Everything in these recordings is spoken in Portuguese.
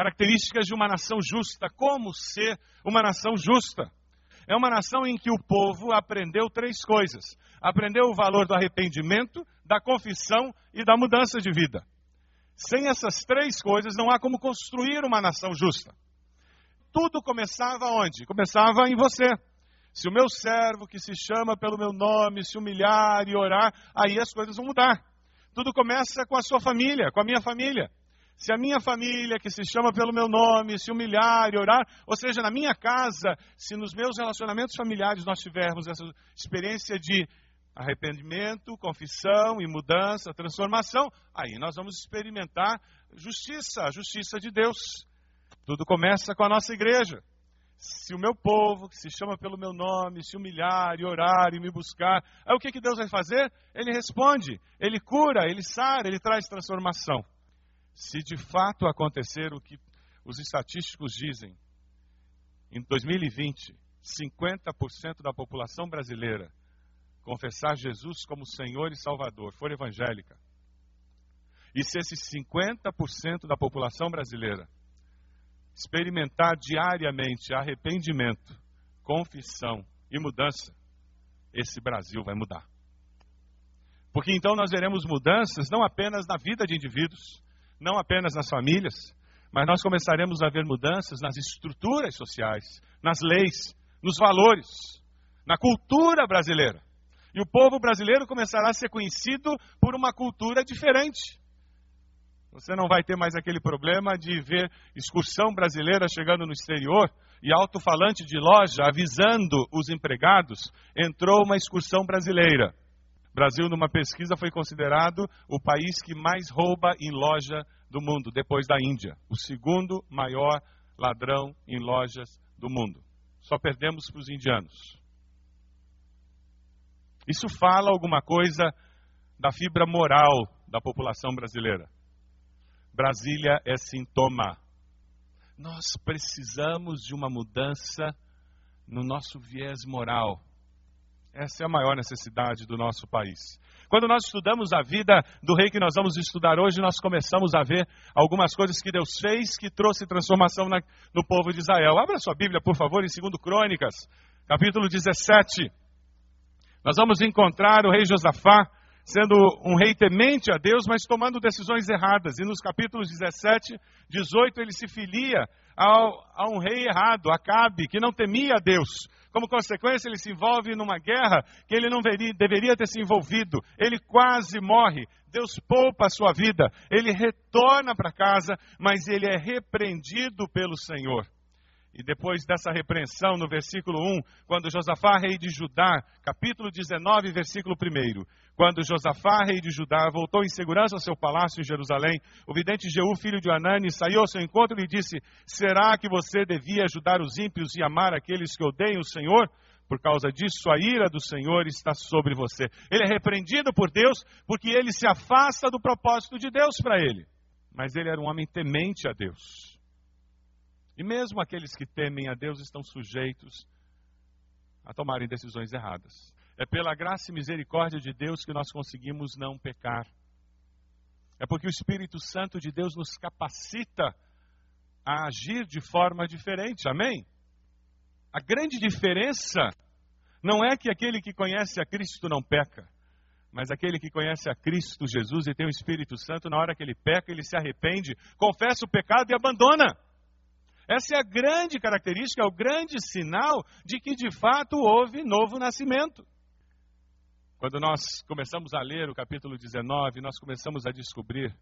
Características de uma nação justa. Como ser uma nação justa? É uma nação em que o povo aprendeu três coisas: aprendeu o valor do arrependimento, da confissão e da mudança de vida. Sem essas três coisas, não há como construir uma nação justa. Tudo começava onde? Começava em você. Se o meu servo, que se chama pelo meu nome, se humilhar e orar, aí as coisas vão mudar. Tudo começa com a sua família, com a minha família. Se a minha família, que se chama pelo meu nome, se humilhar e orar, ou seja, na minha casa, se nos meus relacionamentos familiares nós tivermos essa experiência de arrependimento, confissão e mudança, transformação, aí nós vamos experimentar justiça, a justiça de Deus. Tudo começa com a nossa igreja. Se o meu povo, que se chama pelo meu nome, se humilhar e orar e me buscar, aí o que, que Deus vai fazer? Ele responde, ele cura, ele sara, ele traz transformação. Se de fato acontecer o que os estatísticos dizem, em 2020, 50% da população brasileira confessar Jesus como Senhor e Salvador, for evangélica, e se esses 50% da população brasileira experimentar diariamente arrependimento, confissão e mudança, esse Brasil vai mudar. Porque então nós veremos mudanças não apenas na vida de indivíduos, não apenas nas famílias, mas nós começaremos a ver mudanças nas estruturas sociais, nas leis, nos valores, na cultura brasileira. E o povo brasileiro começará a ser conhecido por uma cultura diferente. Você não vai ter mais aquele problema de ver excursão brasileira chegando no exterior e alto-falante de loja avisando os empregados: entrou uma excursão brasileira. Brasil, numa pesquisa, foi considerado o país que mais rouba em loja do mundo, depois da Índia. O segundo maior ladrão em lojas do mundo. Só perdemos para os indianos. Isso fala alguma coisa da fibra moral da população brasileira. Brasília é sintoma. Nós precisamos de uma mudança no nosso viés moral. Essa é a maior necessidade do nosso país. Quando nós estudamos a vida do rei que nós vamos estudar hoje, nós começamos a ver algumas coisas que Deus fez que trouxe transformação na, no povo de Israel. Abra sua Bíblia, por favor, em 2 Crônicas, capítulo 17. Nós vamos encontrar o rei Josafá sendo um rei temente a Deus, mas tomando decisões erradas. E nos capítulos 17, 18, ele se filia ao, a um rei errado, Acabe, que não temia a Deus. Como consequência, ele se envolve numa guerra que ele não veria, deveria ter se envolvido. Ele quase morre. Deus poupa a sua vida. Ele retorna para casa, mas ele é repreendido pelo Senhor. E depois dessa repreensão, no versículo 1, quando Josafá, rei de Judá, capítulo 19, versículo 1, quando Josafá, rei de Judá, voltou em segurança ao seu palácio em Jerusalém, o vidente Jeú, filho de Anani, saiu ao seu encontro e lhe disse: Será que você devia ajudar os ímpios e amar aqueles que odeiam o Senhor? Por causa disso, a ira do Senhor está sobre você. Ele é repreendido por Deus porque ele se afasta do propósito de Deus para ele. Mas ele era um homem temente a Deus. E mesmo aqueles que temem a Deus estão sujeitos a tomarem decisões erradas. É pela graça e misericórdia de Deus que nós conseguimos não pecar. É porque o Espírito Santo de Deus nos capacita a agir de forma diferente. Amém? A grande diferença não é que aquele que conhece a Cristo não peca, mas aquele que conhece a Cristo Jesus e tem o Espírito Santo, na hora que ele peca, ele se arrepende, confessa o pecado e abandona. Essa é a grande característica, é o grande sinal de que de fato houve novo nascimento. Quando nós começamos a ler o capítulo 19, nós começamos a descobrir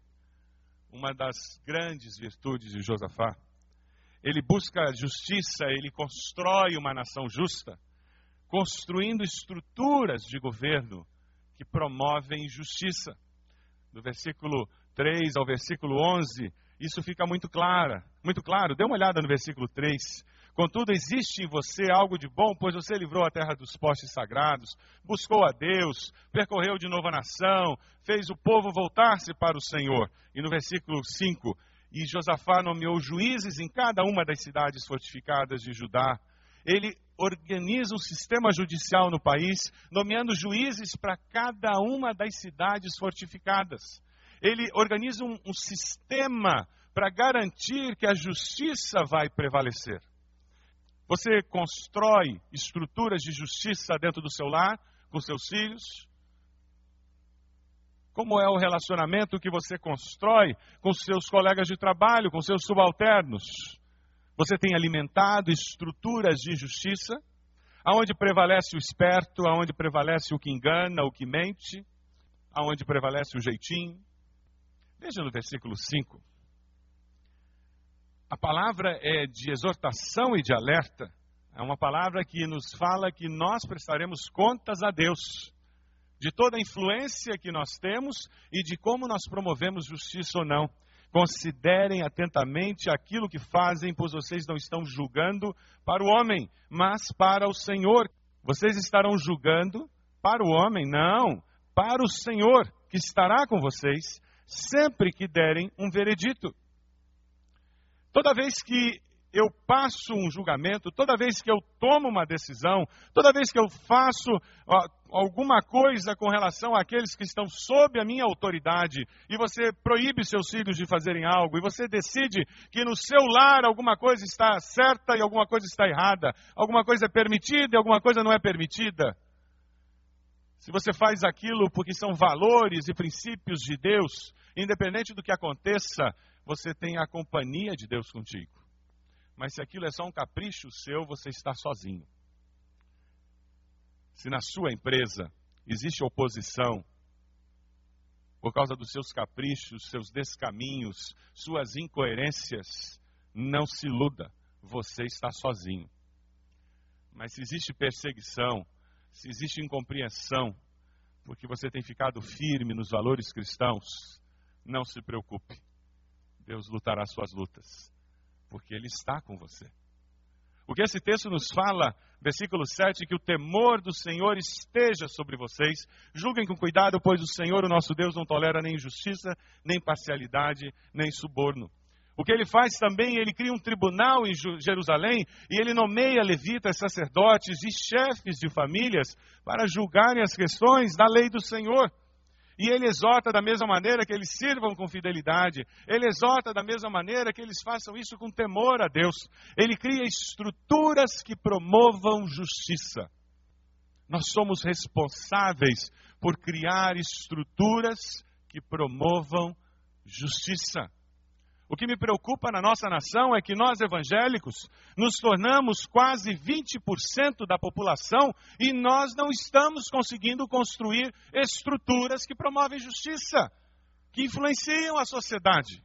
uma das grandes virtudes de Josafá. Ele busca justiça, ele constrói uma nação justa, construindo estruturas de governo que promovem justiça. Do versículo 3 ao versículo 11, isso fica muito claro, muito claro. Dê uma olhada no versículo 3. Contudo, existe em você algo de bom, pois você livrou a terra dos postes sagrados, buscou a Deus, percorreu de novo a nação, fez o povo voltar-se para o Senhor. E no versículo 5, e Josafá nomeou juízes em cada uma das cidades fortificadas de Judá. Ele organiza um sistema judicial no país, nomeando juízes para cada uma das cidades fortificadas ele organiza um, um sistema para garantir que a justiça vai prevalecer. Você constrói estruturas de justiça dentro do seu lar, com seus filhos? Como é o relacionamento que você constrói com seus colegas de trabalho, com seus subalternos? Você tem alimentado estruturas de justiça? Aonde prevalece o esperto, aonde prevalece o que engana, o que mente, aonde prevalece o jeitinho? Veja no versículo 5. A palavra é de exortação e de alerta. É uma palavra que nos fala que nós prestaremos contas a Deus de toda a influência que nós temos e de como nós promovemos justiça ou não. Considerem atentamente aquilo que fazem, pois vocês não estão julgando para o homem, mas para o Senhor. Vocês estarão julgando para o homem? Não, para o Senhor, que estará com vocês sempre que derem um veredito. Toda vez que eu passo um julgamento, toda vez que eu tomo uma decisão, toda vez que eu faço alguma coisa com relação àqueles que estão sob a minha autoridade, e você proíbe seus filhos de fazerem algo, e você decide que no seu lar alguma coisa está certa e alguma coisa está errada, alguma coisa é permitida e alguma coisa não é permitida. Se você faz aquilo porque são valores e princípios de Deus, Independente do que aconteça, você tem a companhia de Deus contigo. Mas se aquilo é só um capricho seu, você está sozinho. Se na sua empresa existe oposição por causa dos seus caprichos, seus descaminhos, suas incoerências, não se iluda, você está sozinho. Mas se existe perseguição, se existe incompreensão, porque você tem ficado firme nos valores cristãos, não se preocupe. Deus lutará suas lutas, porque Ele está com você. O que esse texto nos fala, versículo 7, que o temor do Senhor esteja sobre vocês. Julguem com cuidado, pois o Senhor, o nosso Deus, não tolera nem injustiça, nem parcialidade, nem suborno. O que ele faz também, ele cria um tribunal em Jerusalém e ele nomeia levitas, sacerdotes e chefes de famílias para julgarem as questões da lei do Senhor. E ele exorta da mesma maneira que eles sirvam com fidelidade. Ele exorta da mesma maneira que eles façam isso com temor a Deus. Ele cria estruturas que promovam justiça. Nós somos responsáveis por criar estruturas que promovam justiça. O que me preocupa na nossa nação é que nós evangélicos nos tornamos quase 20% da população e nós não estamos conseguindo construir estruturas que promovem justiça, que influenciam a sociedade.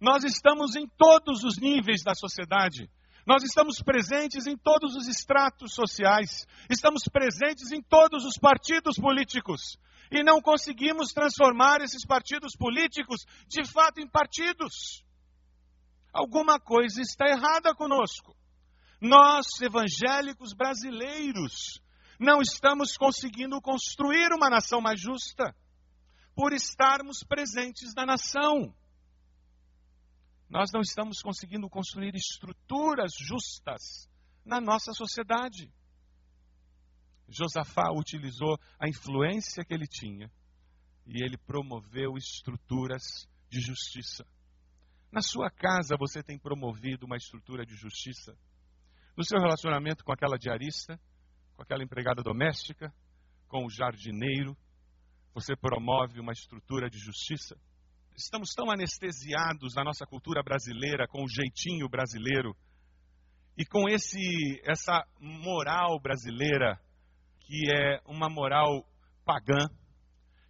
Nós estamos em todos os níveis da sociedade. Nós estamos presentes em todos os estratos sociais, estamos presentes em todos os partidos políticos e não conseguimos transformar esses partidos políticos de fato em partidos. Alguma coisa está errada conosco. Nós, evangélicos brasileiros, não estamos conseguindo construir uma nação mais justa por estarmos presentes na nação. Nós não estamos conseguindo construir estruturas justas na nossa sociedade. Josafá utilizou a influência que ele tinha e ele promoveu estruturas de justiça. Na sua casa você tem promovido uma estrutura de justiça? No seu relacionamento com aquela diarista, com aquela empregada doméstica, com o jardineiro, você promove uma estrutura de justiça? estamos tão anestesiados na nossa cultura brasileira, com o jeitinho brasileiro, e com esse, essa moral brasileira, que é uma moral pagã,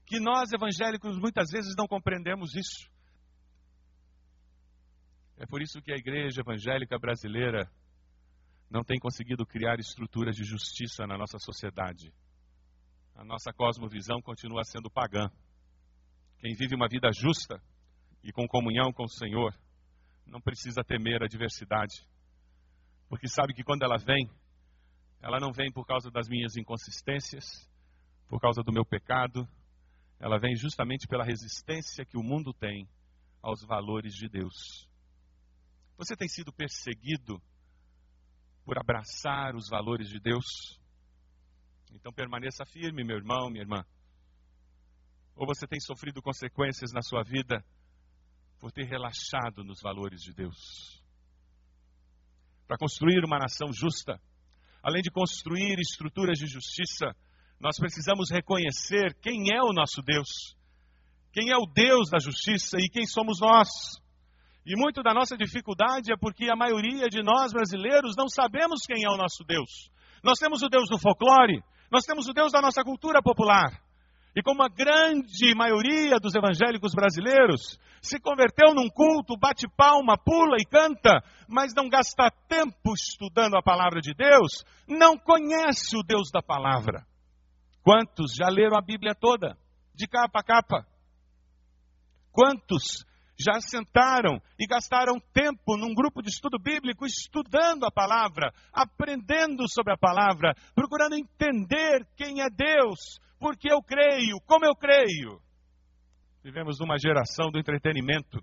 que nós evangélicos muitas vezes não compreendemos isso. É por isso que a igreja evangélica brasileira não tem conseguido criar estruturas de justiça na nossa sociedade. A nossa cosmovisão continua sendo pagã. Quem vive uma vida justa e com comunhão com o Senhor não precisa temer a adversidade, porque sabe que quando ela vem, ela não vem por causa das minhas inconsistências, por causa do meu pecado, ela vem justamente pela resistência que o mundo tem aos valores de Deus. Você tem sido perseguido por abraçar os valores de Deus? Então permaneça firme, meu irmão, minha irmã. Ou você tem sofrido consequências na sua vida por ter relaxado nos valores de Deus? Para construir uma nação justa, além de construir estruturas de justiça, nós precisamos reconhecer quem é o nosso Deus, quem é o Deus da justiça e quem somos nós. E muito da nossa dificuldade é porque a maioria de nós brasileiros não sabemos quem é o nosso Deus. Nós temos o Deus do folclore, nós temos o Deus da nossa cultura popular. E como a grande maioria dos evangélicos brasileiros se converteu num culto, bate palma, pula e canta, mas não gasta tempo estudando a palavra de Deus, não conhece o Deus da palavra. Quantos já leram a Bíblia toda, de capa a capa? Quantos já sentaram e gastaram tempo num grupo de estudo bíblico estudando a palavra, aprendendo sobre a palavra, procurando entender quem é Deus, porque eu creio, como eu creio. Vivemos numa geração do entretenimento.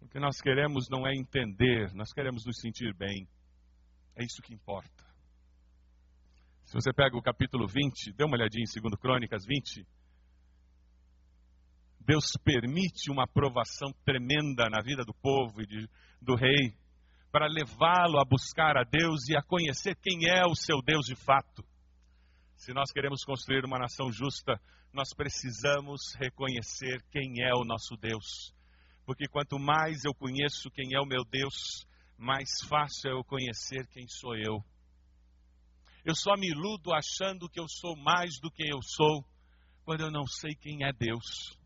O que nós queremos não é entender, nós queremos nos sentir bem. É isso que importa. Se você pega o capítulo 20, dê uma olhadinha em 2 Crônicas 20. Deus permite uma aprovação tremenda na vida do povo e de, do rei, para levá-lo a buscar a Deus e a conhecer quem é o seu Deus de fato. Se nós queremos construir uma nação justa, nós precisamos reconhecer quem é o nosso Deus. Porque quanto mais eu conheço quem é o meu Deus, mais fácil é eu conhecer quem sou eu. Eu só me iludo achando que eu sou mais do que eu sou, quando eu não sei quem é Deus.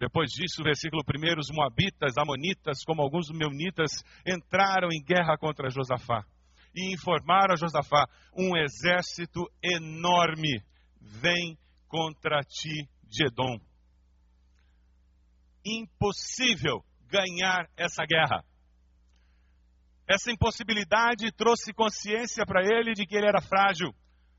Depois disso, versículo 1, os moabitas, amonitas, como alguns meunitas, entraram em guerra contra Josafá e informaram a Josafá: um exército enorme vem contra ti de Edom. Impossível ganhar essa guerra. Essa impossibilidade trouxe consciência para ele de que ele era frágil,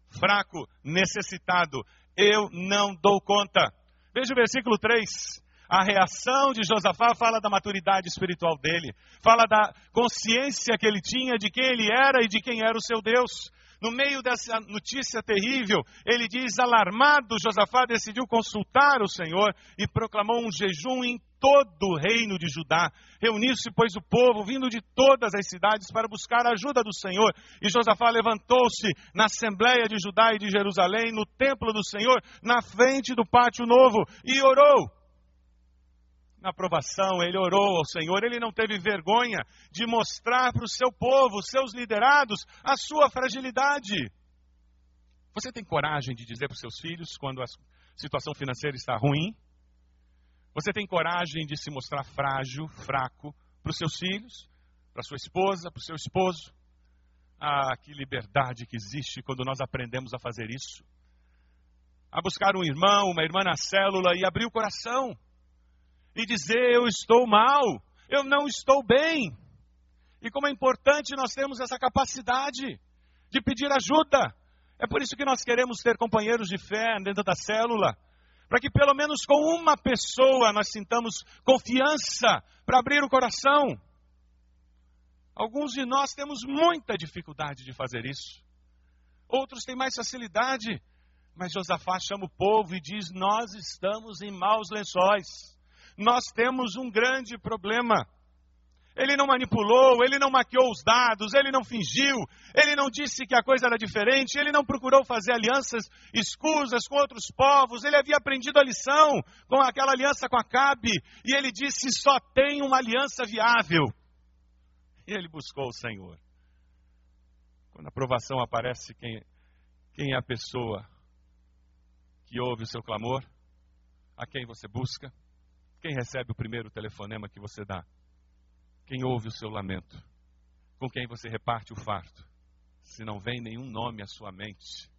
fraco, necessitado. Eu não dou conta. Veja o versículo 3. A reação de Josafá fala da maturidade espiritual dele, fala da consciência que ele tinha de quem ele era e de quem era o seu Deus. No meio dessa notícia terrível, ele diz: alarmado, Josafá decidiu consultar o Senhor e proclamou um jejum em todo o reino de Judá. Reuniu-se, pois, o povo, vindo de todas as cidades, para buscar a ajuda do Senhor. E Josafá levantou-se na Assembleia de Judá e de Jerusalém, no templo do Senhor, na frente do pátio novo, e orou na aprovação, ele orou ao Senhor, ele não teve vergonha de mostrar para o seu povo, seus liderados, a sua fragilidade. Você tem coragem de dizer para os seus filhos quando a situação financeira está ruim? Você tem coragem de se mostrar frágil, fraco, para os seus filhos, para sua esposa, para o seu esposo. Ah, que liberdade que existe quando nós aprendemos a fazer isso. A buscar um irmão, uma irmã na célula e abrir o coração e dizer: Eu estou mal, eu não estou bem. E como é importante nós termos essa capacidade de pedir ajuda. É por isso que nós queremos ter companheiros de fé dentro da célula, para que pelo menos com uma pessoa nós sintamos confiança para abrir o coração. Alguns de nós temos muita dificuldade de fazer isso. Outros têm mais facilidade. Mas Josafá chama o povo e diz: Nós estamos em maus lençóis. Nós temos um grande problema. Ele não manipulou, ele não maquiou os dados, ele não fingiu, ele não disse que a coisa era diferente, ele não procurou fazer alianças escusas com outros povos, ele havia aprendido a lição com aquela aliança com Acabe, e ele disse: só tem uma aliança viável. E ele buscou o Senhor. Quando a provação aparece, quem, quem é a pessoa que ouve o seu clamor? A quem você busca? Quem recebe o primeiro telefonema que você dá? Quem ouve o seu lamento? Com quem você reparte o farto? Se não vem nenhum nome à sua mente,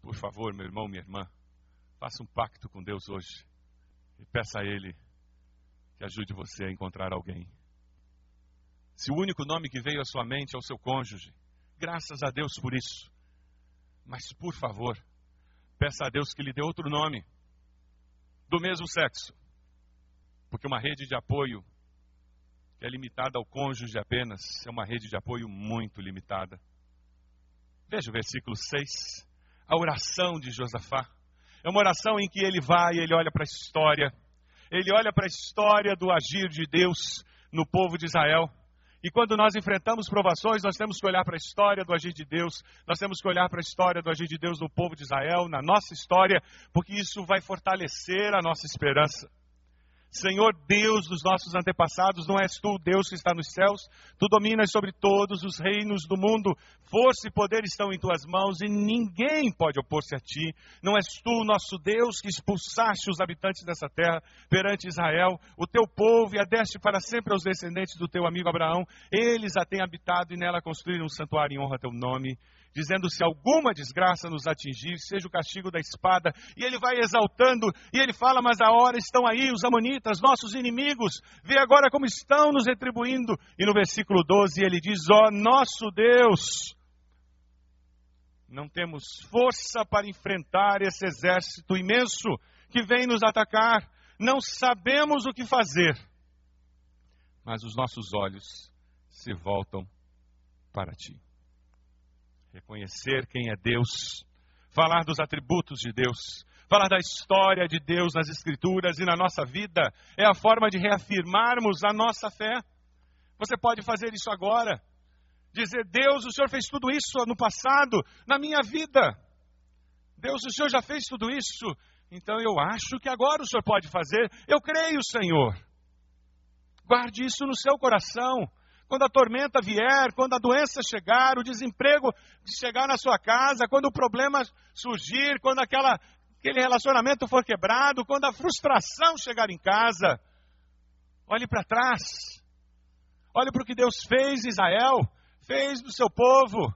por favor, meu irmão, minha irmã, faça um pacto com Deus hoje e peça a Ele que ajude você a encontrar alguém. Se o único nome que veio à sua mente é o seu cônjuge, graças a Deus por isso. Mas, por favor, peça a Deus que lhe dê outro nome do mesmo sexo. Porque uma rede de apoio que é limitada ao cônjuge apenas, é uma rede de apoio muito limitada. Veja o versículo 6, a oração de Josafá. É uma oração em que ele vai, ele olha para a história, ele olha para a história do agir de Deus no povo de Israel. E quando nós enfrentamos provações, nós temos que olhar para a história do agir de Deus, nós temos que olhar para a história do agir de Deus no povo de Israel, na nossa história, porque isso vai fortalecer a nossa esperança. Senhor Deus dos nossos antepassados, não és tu, Deus que está nos céus? Tu dominas sobre todos os reinos do mundo. Força e poder estão em tuas mãos e ninguém pode opor-se a ti. Não és tu, nosso Deus, que expulsaste os habitantes dessa terra perante Israel, o teu povo, e a deste para sempre aos descendentes do teu amigo Abraão. Eles a têm habitado e nela construíram um santuário em honra a teu nome dizendo: se alguma desgraça nos atingir, seja o castigo da espada. E ele vai exaltando, e ele fala: mas a hora estão aí os amonitas, nossos inimigos, vê agora como estão nos retribuindo. E no versículo 12 ele diz: ó oh, nosso Deus. Não temos força para enfrentar esse exército imenso que vem nos atacar. Não sabemos o que fazer. Mas os nossos olhos se voltam para ti reconhecer quem é Deus, falar dos atributos de Deus, falar da história de Deus nas Escrituras e na nossa vida, é a forma de reafirmarmos a nossa fé. Você pode fazer isso agora. Dizer, Deus, o Senhor fez tudo isso no passado, na minha vida. Deus, o Senhor já fez tudo isso. Então eu acho que agora o Senhor pode fazer. Eu creio, Senhor. Guarde isso no seu coração quando a tormenta vier, quando a doença chegar, o desemprego chegar na sua casa, quando o problema surgir, quando aquela, aquele relacionamento for quebrado, quando a frustração chegar em casa, olhe para trás. Olhe para o que Deus fez Israel, fez no seu povo.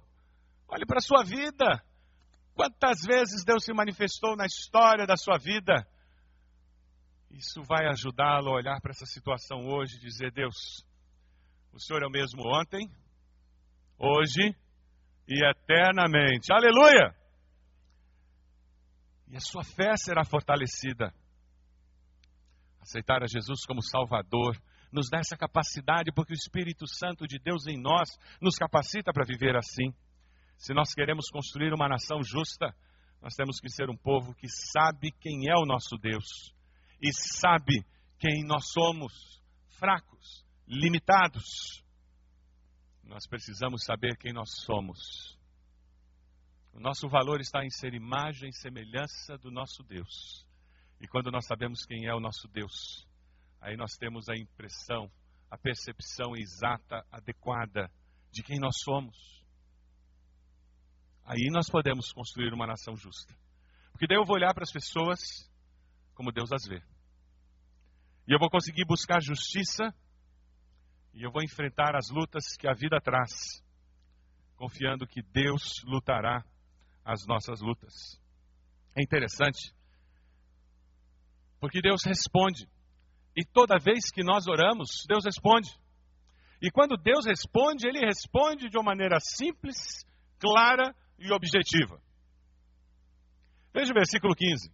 Olhe para a sua vida. Quantas vezes Deus se manifestou na história da sua vida? Isso vai ajudá-lo a olhar para essa situação hoje e dizer: Deus, o Senhor é o mesmo ontem, hoje e eternamente. Aleluia! E a sua fé será fortalecida. Aceitar a Jesus como Salvador nos dá essa capacidade, porque o Espírito Santo de Deus em nós nos capacita para viver assim. Se nós queremos construir uma nação justa, nós temos que ser um povo que sabe quem é o nosso Deus e sabe quem nós somos, fracos, limitados. Nós precisamos saber quem nós somos. O nosso valor está em ser imagem e semelhança do nosso Deus. E quando nós sabemos quem é o nosso Deus, aí nós temos a impressão, a percepção exata, adequada de quem nós somos. Aí nós podemos construir uma nação justa. Porque daí eu vou olhar para as pessoas como Deus as vê. E eu vou conseguir buscar justiça E eu vou enfrentar as lutas que a vida traz, confiando que Deus lutará as nossas lutas. É interessante, porque Deus responde. E toda vez que nós oramos, Deus responde. E quando Deus responde, Ele responde de uma maneira simples, clara e objetiva. Veja o versículo 15.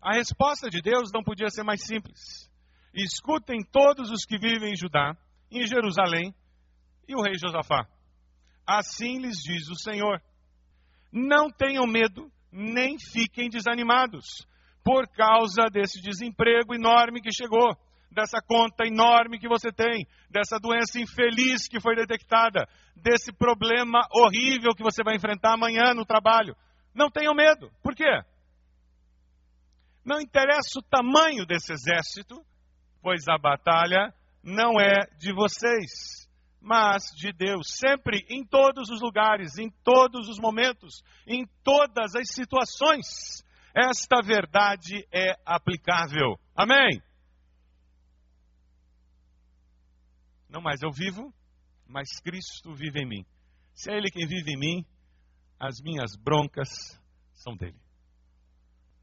A resposta de Deus não podia ser mais simples. Escutem todos os que vivem em Judá, em Jerusalém, e o rei Josafá. Assim lhes diz o Senhor: Não tenham medo, nem fiquem desanimados, por causa desse desemprego enorme que chegou, dessa conta enorme que você tem, dessa doença infeliz que foi detectada, desse problema horrível que você vai enfrentar amanhã no trabalho. Não tenham medo. Por quê? Não interessa o tamanho desse exército, pois a batalha não é de vocês, mas de Deus. Sempre, em todos os lugares, em todos os momentos, em todas as situações, esta verdade é aplicável. Amém? Não mais eu vivo, mas Cristo vive em mim. Se é Ele quem vive em mim, as minhas broncas são dele.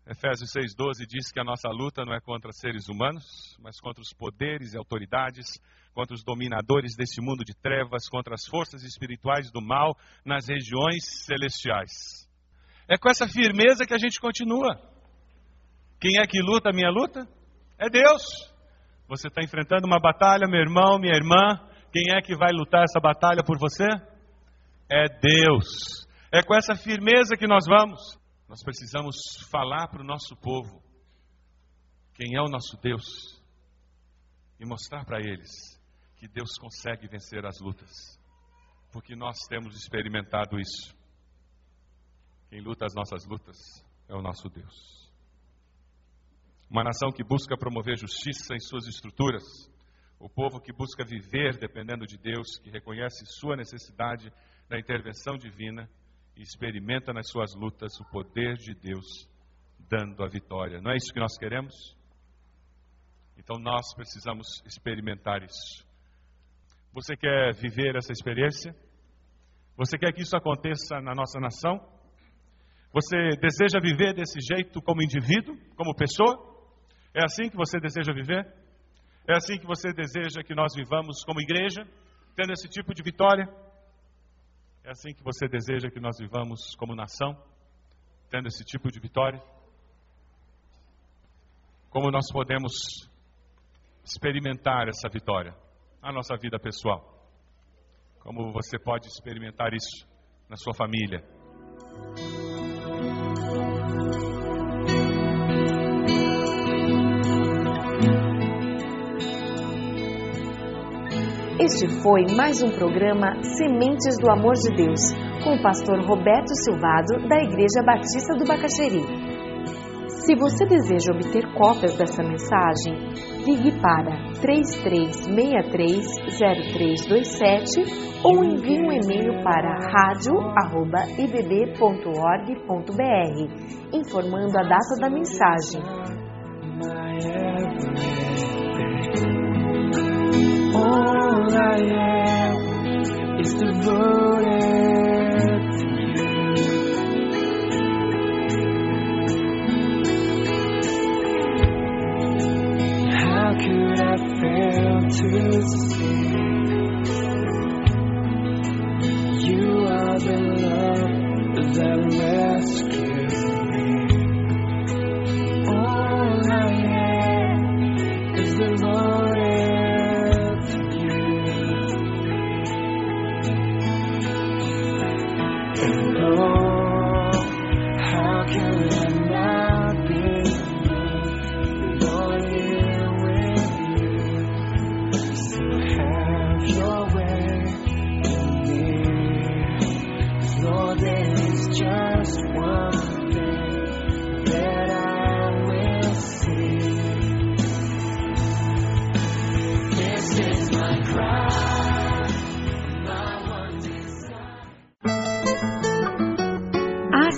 Efésios 6,12 diz que a nossa luta não é contra seres humanos, mas contra os poderes e autoridades, contra os dominadores desse mundo de trevas, contra as forças espirituais do mal nas regiões celestiais. É com essa firmeza que a gente continua. Quem é que luta a minha luta? É Deus. Você está enfrentando uma batalha, meu irmão, minha irmã. Quem é que vai lutar essa batalha por você? É Deus. É com essa firmeza que nós vamos. Nós precisamos falar para o nosso povo quem é o nosso Deus e mostrar para eles que Deus consegue vencer as lutas, porque nós temos experimentado isso. Quem luta as nossas lutas é o nosso Deus. Uma nação que busca promover justiça em suas estruturas, o povo que busca viver dependendo de Deus, que reconhece sua necessidade da intervenção divina e experimenta nas suas lutas o poder de Deus dando a vitória. Não é isso que nós queremos? Então nós precisamos experimentar isso. Você quer viver essa experiência? Você quer que isso aconteça na nossa nação? Você deseja viver desse jeito como indivíduo, como pessoa? É assim que você deseja viver? É assim que você deseja que nós vivamos como igreja, tendo esse tipo de vitória? É assim que você deseja que nós vivamos como nação, tendo esse tipo de vitória? Como nós podemos experimentar essa vitória na nossa vida pessoal? Como você pode experimentar isso na sua família? Este foi mais um programa Sementes do Amor de Deus, com o pastor Roberto Silvado, da Igreja Batista do Bacaxeri. Se você deseja obter cópias dessa mensagem, ligue para 33630327 ou envie um e-mail para radio@ibb.org.br, informando a data da mensagem. All I am is devoted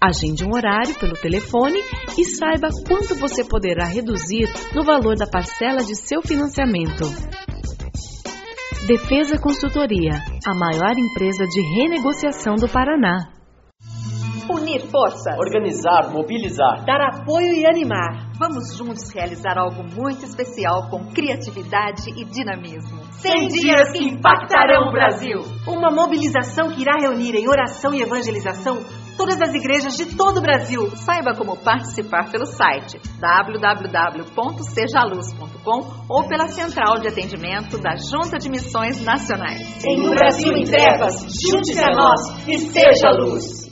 Agende um horário pelo telefone e saiba quanto você poderá reduzir no valor da parcela de seu financiamento. Defesa Consultoria, a maior empresa de renegociação do Paraná. Unir forças. Organizar, mobilizar. Dar apoio e animar. Vamos juntos realizar algo muito especial com criatividade e dinamismo. 100 dias que impactarão o Brasil. Uma mobilização que irá reunir em oração e evangelização todas as igrejas de todo o Brasil. Saiba como participar pelo site www.sejaluz.com ou pela central de atendimento da Junta de Missões Nacionais. Em um Brasil em trevas, junte-se a nós e seja luz.